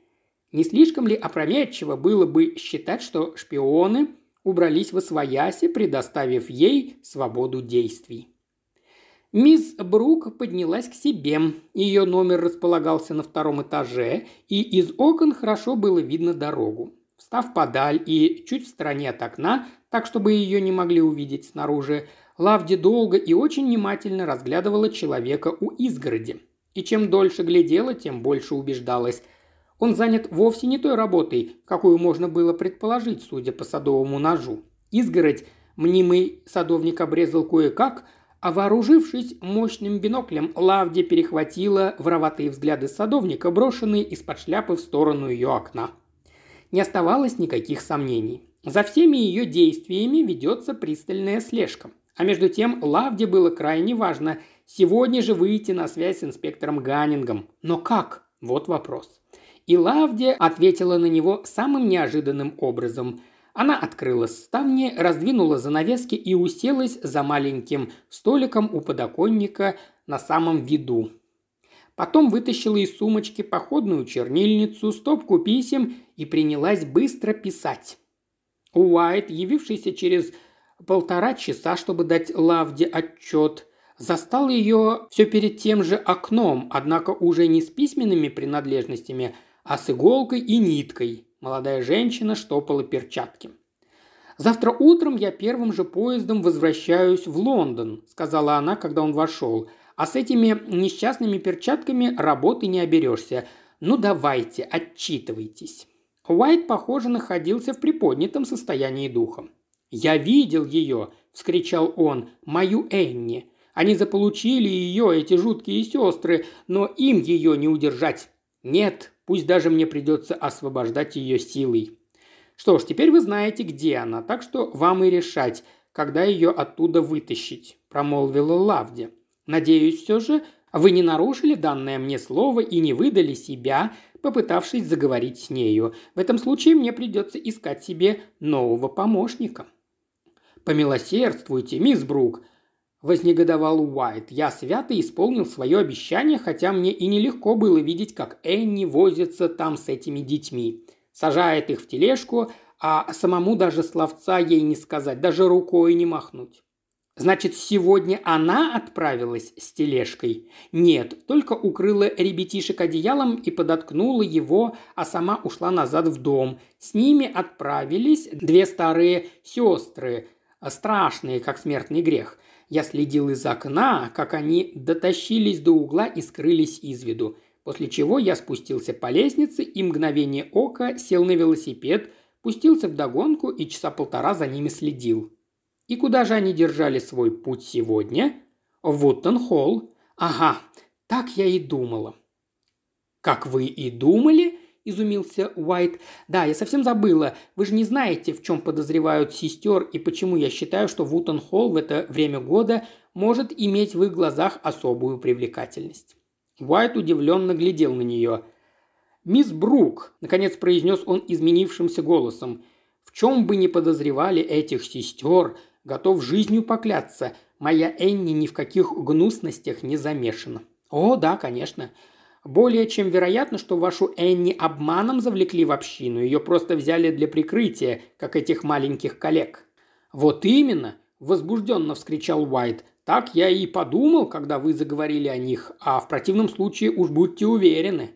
Не слишком ли опрометчиво было бы считать, что шпионы убрались в освояси, предоставив ей свободу действий. Мисс Брук поднялась к себе. Ее номер располагался на втором этаже, и из окон хорошо было видно дорогу. Встав подаль и чуть в стороне от окна, так чтобы ее не могли увидеть снаружи, Лавди долго и очень внимательно разглядывала человека у изгороди. И чем дольше глядела, тем больше убеждалась. Он занят вовсе не той работой, какую можно было предположить, судя по садовому ножу. Изгородь мнимый садовник обрезал кое-как, а вооружившись мощным биноклем, Лавди перехватила вороватые взгляды садовника, брошенные из-под шляпы в сторону ее окна. Не оставалось никаких сомнений. За всеми ее действиями ведется пристальная слежка. А между тем Лавде было крайне важно сегодня же выйти на связь с инспектором Ганнингом. Но как? Вот вопрос. И Лавдия ответила на него самым неожиданным образом. Она открыла ставни, раздвинула занавески и уселась за маленьким столиком у подоконника на самом виду. Потом вытащила из сумочки походную чернильницу, стопку писем и принялась быстро писать. Уайт, явившийся через полтора часа, чтобы дать Лавде отчет, застал ее все перед тем же окном, однако уже не с письменными принадлежностями, а с иголкой и ниткой. Молодая женщина штопала перчатки. «Завтра утром я первым же поездом возвращаюсь в Лондон», – сказала она, когда он вошел. «А с этими несчастными перчатками работы не оберешься. Ну давайте, отчитывайтесь». Уайт, похоже, находился в приподнятом состоянии духа. «Я видел ее!» – вскричал он. «Мою Энни! Они заполучили ее, эти жуткие сестры, но им ее не удержать. Нет, Пусть даже мне придется освобождать ее силой. Что ж, теперь вы знаете, где она, так что вам и решать, когда ее оттуда вытащить», – промолвила Лавди. «Надеюсь все же, вы не нарушили данное мне слово и не выдали себя, попытавшись заговорить с нею. В этом случае мне придется искать себе нового помощника». «Помилосердствуйте, мисс Брук», Вознегодовал Уайт. «Я свято исполнил свое обещание, хотя мне и нелегко было видеть, как Энни возится там с этими детьми. Сажает их в тележку, а самому даже словца ей не сказать, даже рукой не махнуть. Значит, сегодня она отправилась с тележкой? Нет, только укрыла ребятишек одеялом и подоткнула его, а сама ушла назад в дом. С ними отправились две старые сестры, страшные, как смертный грех. Я следил из окна, как они дотащились до угла и скрылись из виду, после чего я спустился по лестнице и мгновение ока сел на велосипед, пустился в догонку и часа полтора за ними следил. И куда же они держали свой путь сегодня? В Вуттон-Холл. Ага, так я и думала. «Как вы и думали?» – изумился Уайт. «Да, я совсем забыла. Вы же не знаете, в чем подозревают сестер и почему я считаю, что Вутон Холл в это время года может иметь в их глазах особую привлекательность». Уайт удивленно глядел на нее. «Мисс Брук», – наконец произнес он изменившимся голосом, – «в чем бы ни подозревали этих сестер, готов жизнью покляться, моя Энни ни в каких гнусностях не замешана». «О, да, конечно. Более чем вероятно, что вашу Энни обманом завлекли в общину, ее просто взяли для прикрытия, как этих маленьких коллег». «Вот именно!» – возбужденно вскричал Уайт. «Так я и подумал, когда вы заговорили о них, а в противном случае уж будьте уверены».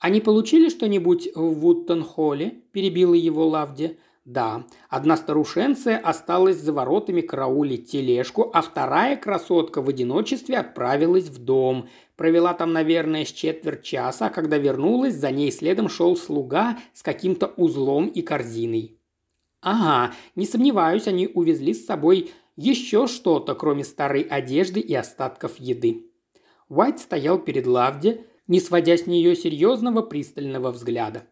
«Они получили что-нибудь в Вуттон-Холле?» – перебила его Лавди. Да, одна старушенция осталась за воротами караулить тележку, а вторая красотка в одиночестве отправилась в дом. Провела там, наверное, с четверть часа, а когда вернулась, за ней следом шел слуга с каким-то узлом и корзиной. Ага, не сомневаюсь, они увезли с собой еще что-то, кроме старой одежды и остатков еды. Уайт стоял перед Лавди, не сводя с нее серьезного пристального взгляда.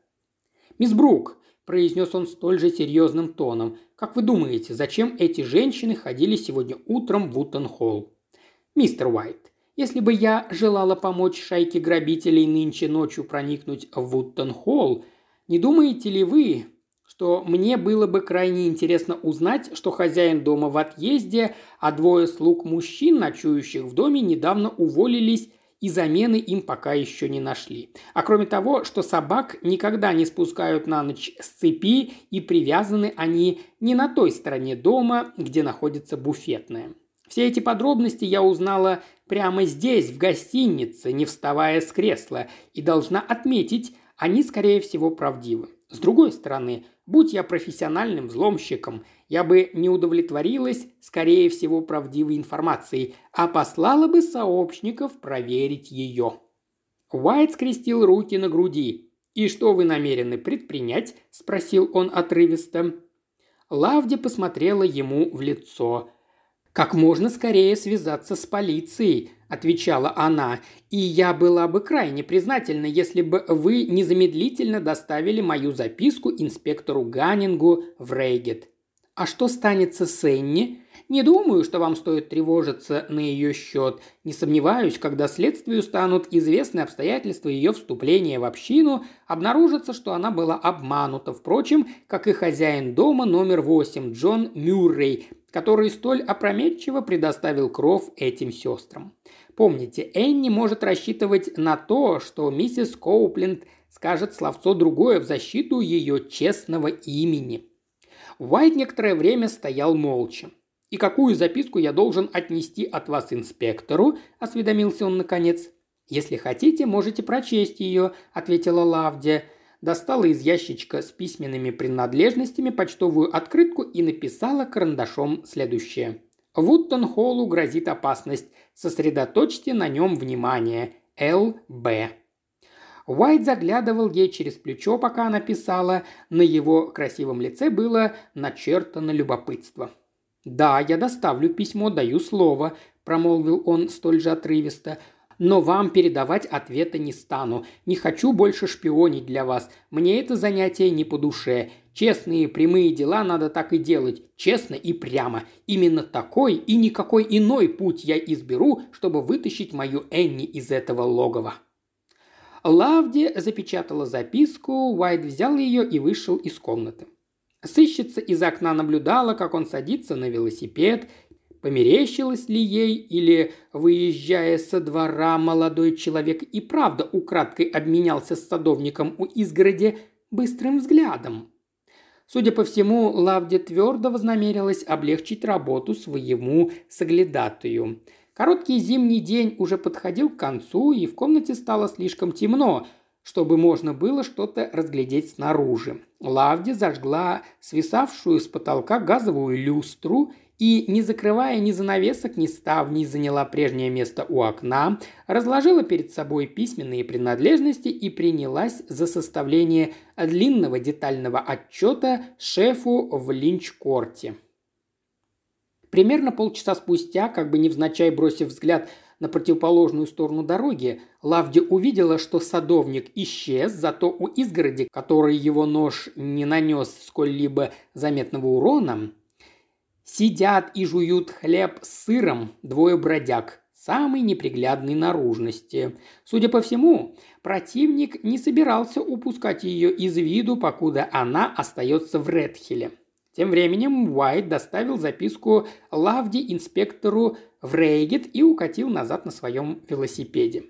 «Мисс Брук», – произнес он столь же серьезным тоном, – «как вы думаете, зачем эти женщины ходили сегодня утром в Уттон-Холл?» «Мистер Уайт, если бы я желала помочь шайке грабителей нынче ночью проникнуть в Уттон-Холл, не думаете ли вы, что мне было бы крайне интересно узнать, что хозяин дома в отъезде, а двое слуг мужчин, ночующих в доме, недавно уволились и замены им пока еще не нашли. А кроме того, что собак никогда не спускают на ночь с цепи и привязаны они не на той стороне дома, где находится буфетная. Все эти подробности я узнала прямо здесь, в гостинице, не вставая с кресла, и должна отметить, они, скорее всего, правдивы. С другой стороны, будь я профессиональным взломщиком, я бы не удовлетворилась, скорее всего, правдивой информацией, а послала бы сообщников проверить ее. Уайт скрестил руки на груди. «И что вы намерены предпринять?» – спросил он отрывисто. Лавди посмотрела ему в лицо. «Как можно скорее связаться с полицией», – отвечала она, – «и я была бы крайне признательна, если бы вы незамедлительно доставили мою записку инспектору Ганнингу в Рейгет. А что станется с Энни? Не думаю, что вам стоит тревожиться на ее счет. Не сомневаюсь, когда следствию станут известны обстоятельства ее вступления в общину, обнаружится, что она была обманута, впрочем, как и хозяин дома номер 8 Джон Мюррей, который столь опрометчиво предоставил кров этим сестрам. Помните, Энни может рассчитывать на то, что миссис Коупленд скажет словцо другое в защиту ее честного имени – Уайт некоторое время стоял молча. «И какую записку я должен отнести от вас инспектору?» – осведомился он наконец. «Если хотите, можете прочесть ее», – ответила Лавдия. Достала из ящичка с письменными принадлежностями почтовую открытку и написала карандашом следующее. «Вуттон-Холлу грозит опасность. Сосредоточьте на нем внимание. Л.Б. Уайт заглядывал ей через плечо, пока она писала. На его красивом лице было начертано любопытство. «Да, я доставлю письмо, даю слово», – промолвил он столь же отрывисто. «Но вам передавать ответа не стану. Не хочу больше шпионить для вас. Мне это занятие не по душе. Честные прямые дела надо так и делать. Честно и прямо. Именно такой и никакой иной путь я изберу, чтобы вытащить мою Энни из этого логова». Лавди запечатала записку, Уайт взял ее и вышел из комнаты. Сыщица из окна наблюдала, как он садится на велосипед, померещилось ли ей или, выезжая со двора, молодой человек и правда украдкой обменялся с садовником у изгороди быстрым взглядом. Судя по всему, Лавди твердо вознамерилась облегчить работу своему соглядатую – Короткий зимний день уже подходил к концу, и в комнате стало слишком темно, чтобы можно было что-то разглядеть снаружи. Лавди зажгла свисавшую с потолка газовую люстру и, не закрывая ни занавесок, ни ставней, заняла прежнее место у окна, разложила перед собой письменные принадлежности и принялась за составление длинного детального отчета шефу в линч-корте. Примерно полчаса спустя, как бы невзначай бросив взгляд на противоположную сторону дороги, Лавди увидела, что садовник исчез, зато у изгороди, которой его нож не нанес сколь-либо заметного урона, сидят и жуют хлеб с сыром двое бродяг, самой неприглядной наружности. Судя по всему, противник не собирался упускать ее из виду, покуда она остается в Редхилле. Тем временем Уайт доставил записку Лавди инспектору в Рейгет и укатил назад на своем велосипеде.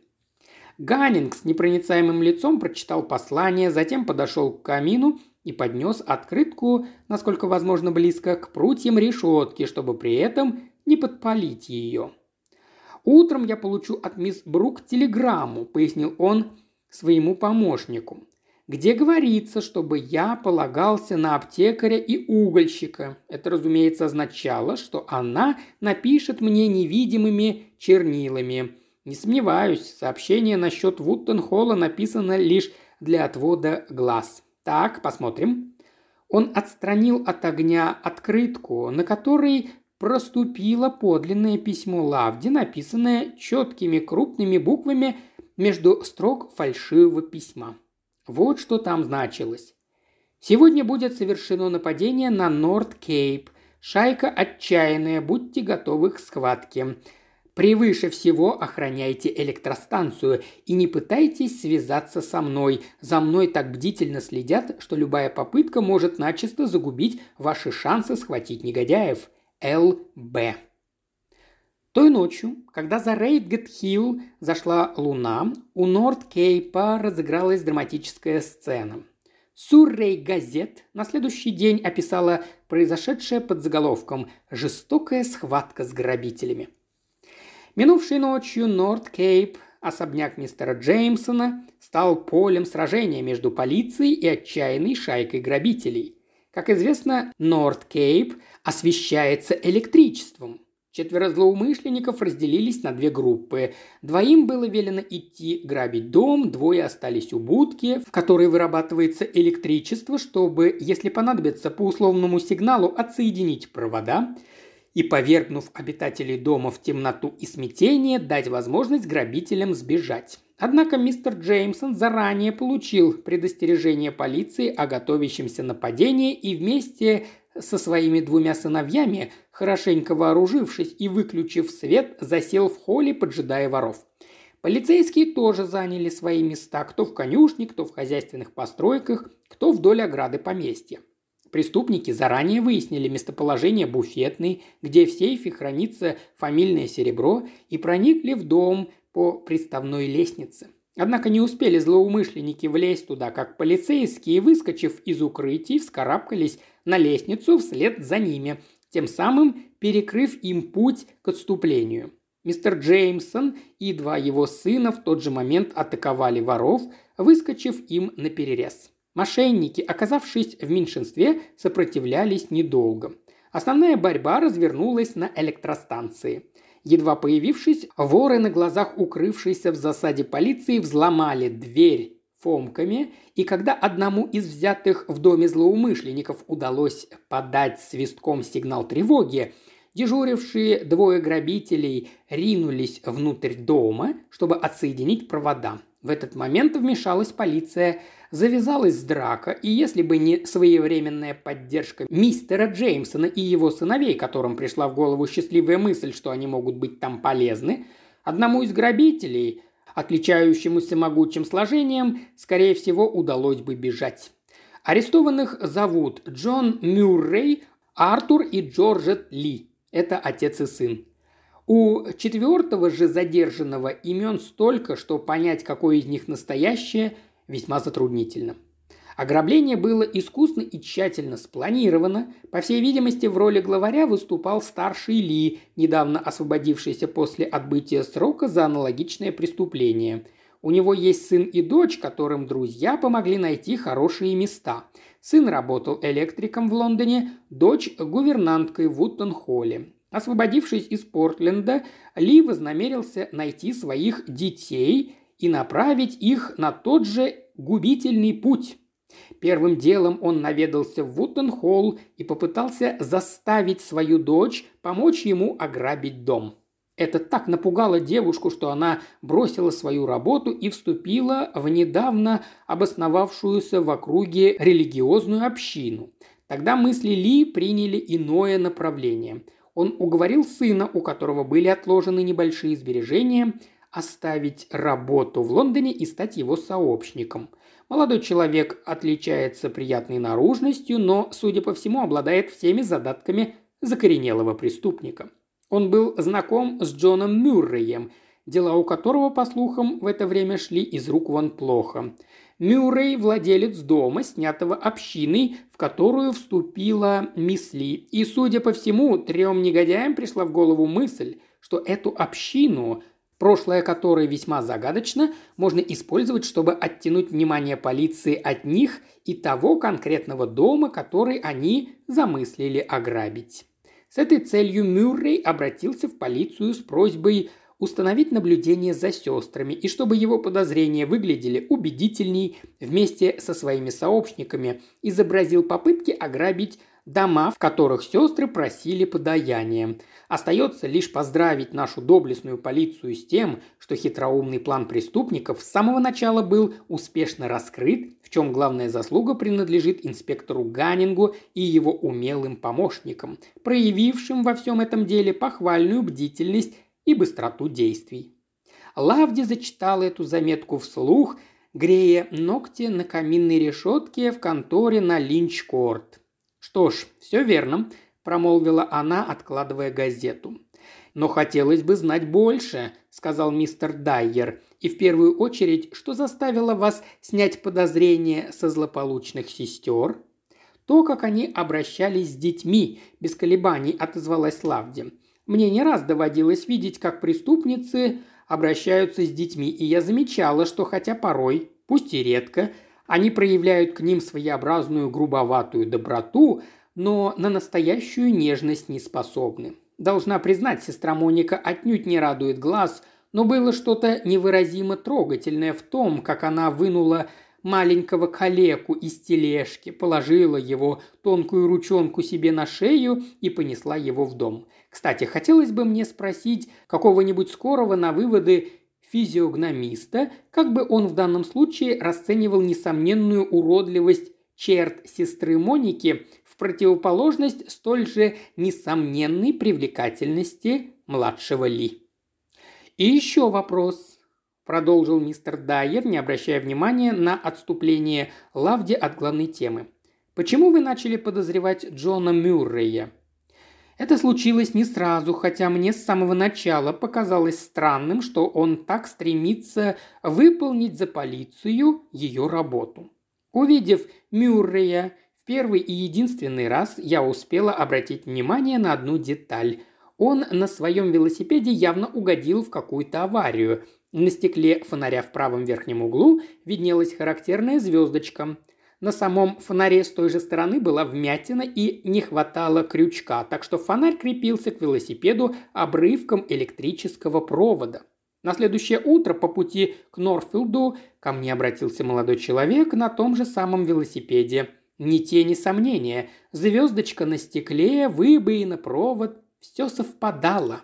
Ганнинг с непроницаемым лицом прочитал послание, затем подошел к камину и поднес открытку, насколько возможно близко, к прутьям решетки, чтобы при этом не подпалить ее. «Утром я получу от мисс Брук телеграмму», – пояснил он своему помощнику. Где говорится, чтобы я полагался на аптекаря и угольщика. Это, разумеется, означало, что она напишет мне невидимыми чернилами. Не сомневаюсь, сообщение насчет Вуттенхолла написано лишь для отвода глаз. Так, посмотрим. Он отстранил от огня открытку, на которой проступило подлинное письмо Лавди, написанное четкими крупными буквами между строк фальшивого письма. Вот что там значилось. Сегодня будет совершено нападение на Норд-Кейп. Шайка отчаянная, будьте готовы к схватке. Превыше всего охраняйте электростанцию и не пытайтесь связаться со мной. За мной так бдительно следят, что любая попытка может начисто загубить ваши шансы схватить негодяев. Л.Б. Той ночью, когда за Рейгет-Хилл зашла луна, у Норд-Кейпа разыгралась драматическая сцена. Суррей газетт на следующий день описала произошедшее под заголовком «Жестокая схватка с грабителями». Минувшей ночью Норд-Кейп, особняк мистера Джеймсона, стал полем сражения между полицией и отчаянной шайкой грабителей. Как известно, Норд-Кейп освещается электричеством. Четверо злоумышленников разделились на две группы. Двоим было велено идти грабить дом, двое остались у будки, в которой вырабатывается электричество, чтобы, если понадобится по условному сигналу, отсоединить провода – и, повергнув обитателей дома в темноту и смятение, дать возможность грабителям сбежать. Однако мистер Джеймсон заранее получил предостережение полиции о готовящемся нападении и вместе со своими двумя сыновьями, хорошенько вооружившись и выключив свет, засел в холле, поджидая воров. Полицейские тоже заняли свои места, кто в конюшне, кто в хозяйственных постройках, кто вдоль ограды поместья. Преступники заранее выяснили местоположение буфетной, где в сейфе хранится фамильное серебро, и проникли в дом по приставной лестнице. Однако не успели злоумышленники влезть туда, как полицейские, выскочив из укрытий, вскарабкались на лестницу вслед за ними, тем самым перекрыв им путь к отступлению. Мистер Джеймсон и два его сына в тот же момент атаковали воров, выскочив им на перерез. Мошенники, оказавшись в меньшинстве, сопротивлялись недолго. Основная борьба развернулась на электростанции. Едва появившись, воры на глазах укрывшейся в засаде полиции взломали дверь фомками, и когда одному из взятых в доме злоумышленников удалось подать свистком сигнал тревоги, дежурившие двое грабителей ринулись внутрь дома, чтобы отсоединить провода. В этот момент вмешалась полиция – завязалась драка, и если бы не своевременная поддержка мистера Джеймсона и его сыновей, которым пришла в голову счастливая мысль, что они могут быть там полезны, одному из грабителей, отличающемуся могучим сложением, скорее всего, удалось бы бежать. Арестованных зовут Джон Мюррей, Артур и Джорджет Ли. Это отец и сын. У четвертого же задержанного имен столько, что понять, какой из них настоящее – весьма затруднительно. Ограбление было искусно и тщательно спланировано. По всей видимости, в роли главаря выступал старший Ли, недавно освободившийся после отбытия срока за аналогичное преступление. У него есть сын и дочь, которым друзья помогли найти хорошие места. Сын работал электриком в Лондоне, дочь – гувернанткой в Уттон-Холле. Освободившись из Портленда, Ли вознамерился найти своих детей и направить их на тот же губительный путь. Первым делом он наведался в Вуттенхолл и попытался заставить свою дочь помочь ему ограбить дом. Это так напугало девушку, что она бросила свою работу и вступила в недавно обосновавшуюся в округе религиозную общину. Тогда мысли Ли приняли иное направление. Он уговорил сына, у которого были отложены небольшие сбережения, оставить работу в Лондоне и стать его сообщником. Молодой человек отличается приятной наружностью, но, судя по всему, обладает всеми задатками закоренелого преступника. Он был знаком с Джоном Мюрреем, дела у которого, по слухам, в это время шли из рук вон плохо. Мюррей – владелец дома, снятого общиной, в которую вступила мисс Ли. И, судя по всему, трем негодяям пришла в голову мысль, что эту общину прошлое которой весьма загадочно, можно использовать, чтобы оттянуть внимание полиции от них и того конкретного дома, который они замыслили ограбить. С этой целью Мюррей обратился в полицию с просьбой установить наблюдение за сестрами и чтобы его подозрения выглядели убедительней, вместе со своими сообщниками изобразил попытки ограбить дома, в которых сестры просили подаяния. Остается лишь поздравить нашу доблестную полицию с тем, что хитроумный план преступников с самого начала был успешно раскрыт, в чем главная заслуга принадлежит инспектору Ганингу и его умелым помощникам, проявившим во всем этом деле похвальную бдительность и быстроту действий. Лавди зачитал эту заметку вслух, грея ногти на каминной решетке в конторе на Линчкорт. «Что ж, все верно», – промолвила она, откладывая газету. «Но хотелось бы знать больше», – сказал мистер Дайер. «И в первую очередь, что заставило вас снять подозрения со злополучных сестер?» «То, как они обращались с детьми», – без колебаний отозвалась Лавди. Мне не раз доводилось видеть, как преступницы обращаются с детьми, и я замечала, что хотя порой, пусть и редко, они проявляют к ним своеобразную грубоватую доброту, но на настоящую нежность не способны. Должна признать, сестра Моника отнюдь не радует глаз, но было что-то невыразимо трогательное в том, как она вынула маленького калеку из тележки, положила его тонкую ручонку себе на шею и понесла его в дом. Кстати, хотелось бы мне спросить какого-нибудь скорого на выводы физиогномиста, как бы он в данном случае расценивал несомненную уродливость черт сестры Моники в противоположность столь же несомненной привлекательности младшего Ли. И еще вопрос продолжил мистер Дайер, не обращая внимания на отступление Лавди от главной темы. «Почему вы начали подозревать Джона Мюррея?» Это случилось не сразу, хотя мне с самого начала показалось странным, что он так стремится выполнить за полицию ее работу. Увидев Мюррея в первый и единственный раз, я успела обратить внимание на одну деталь. Он на своем велосипеде явно угодил в какую-то аварию, на стекле фонаря в правом верхнем углу виднелась характерная звездочка. На самом фонаре с той же стороны была вмятина и не хватало крючка, так что фонарь крепился к велосипеду обрывком электрического провода. На следующее утро по пути к Норфилду ко мне обратился молодой человек на том же самом велосипеде. Ни тени сомнения, звездочка на стекле, выбоина, провод – все совпадало.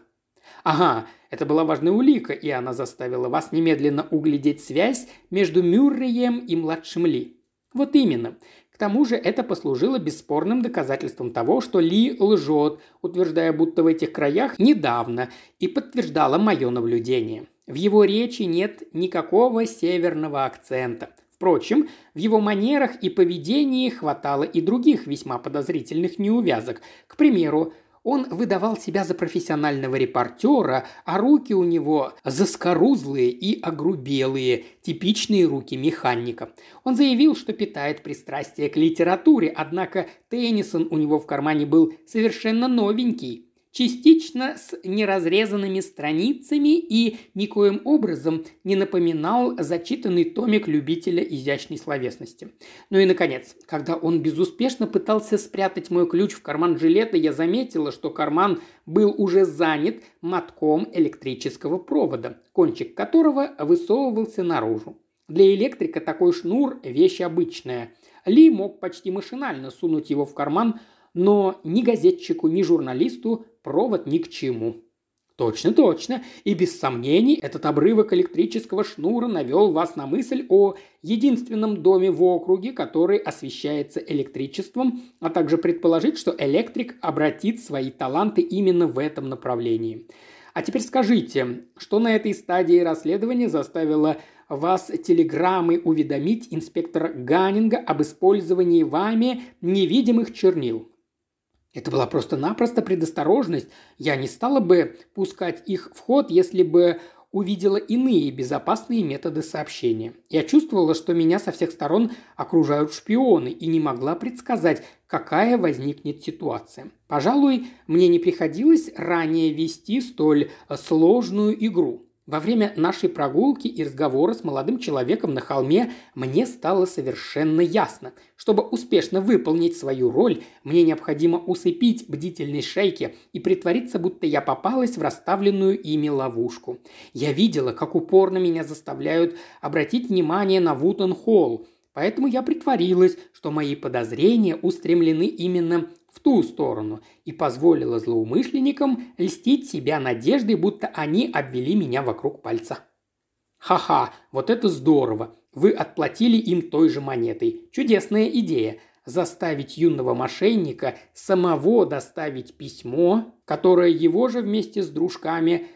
Ага, это была важная улика, и она заставила вас немедленно углядеть связь между Мюрреем и младшим Ли. Вот именно. К тому же это послужило бесспорным доказательством того, что Ли лжет, утверждая, будто в этих краях недавно, и подтверждало мое наблюдение. В его речи нет никакого северного акцента. Впрочем, в его манерах и поведении хватало и других весьма подозрительных неувязок. К примеру, он выдавал себя за профессионального репортера, а руки у него заскорузлые и огрубелые, типичные руки механика. Он заявил, что питает пристрастие к литературе, однако Теннисон у него в кармане был совершенно новенький частично с неразрезанными страницами и никоим образом не напоминал зачитанный томик любителя изящной словесности. Ну и, наконец, когда он безуспешно пытался спрятать мой ключ в карман жилета, я заметила, что карман был уже занят мотком электрического провода, кончик которого высовывался наружу. Для электрика такой шнур – вещь обычная. Ли мог почти машинально сунуть его в карман, но ни газетчику, ни журналисту провод ни к чему. Точно, точно. И без сомнений этот обрывок электрического шнура навел вас на мысль о единственном доме в округе, который освещается электричеством, а также предположить, что электрик обратит свои таланты именно в этом направлении. А теперь скажите, что на этой стадии расследования заставило вас телеграммой уведомить инспектора Ганнинга об использовании вами невидимых чернил? Это была просто-напросто предосторожность. Я не стала бы пускать их в ход, если бы увидела иные безопасные методы сообщения. Я чувствовала, что меня со всех сторон окружают шпионы и не могла предсказать, какая возникнет ситуация. Пожалуй, мне не приходилось ранее вести столь сложную игру. Во время нашей прогулки и разговора с молодым человеком на холме мне стало совершенно ясно. Чтобы успешно выполнить свою роль, мне необходимо усыпить бдительность шейки и притвориться, будто я попалась в расставленную ими ловушку. Я видела, как упорно меня заставляют обратить внимание на Вутон Холл, поэтому я притворилась, что мои подозрения устремлены именно в ту сторону и позволила злоумышленникам льстить себя надеждой, будто они обвели меня вокруг пальца. Ха-ха, вот это здорово. Вы отплатили им той же монетой. Чудесная идея. Заставить юного мошенника самого доставить письмо, которое его же вместе с дружками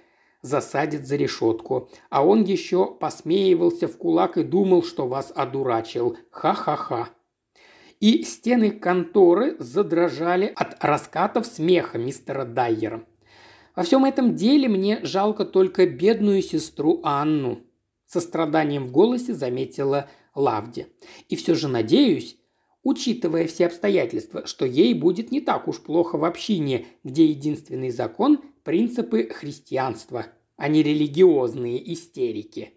засадит за решетку. А он еще посмеивался в кулак и думал, что вас одурачил. Ха-ха-ха и стены конторы задрожали от раскатов смеха мистера Дайера. Во всем этом деле мне жалко только бедную сестру Анну. Со страданием в голосе заметила Лавди. И все же надеюсь, учитывая все обстоятельства, что ей будет не так уж плохо в общине, где единственный закон – принципы христианства, а не религиозные истерики.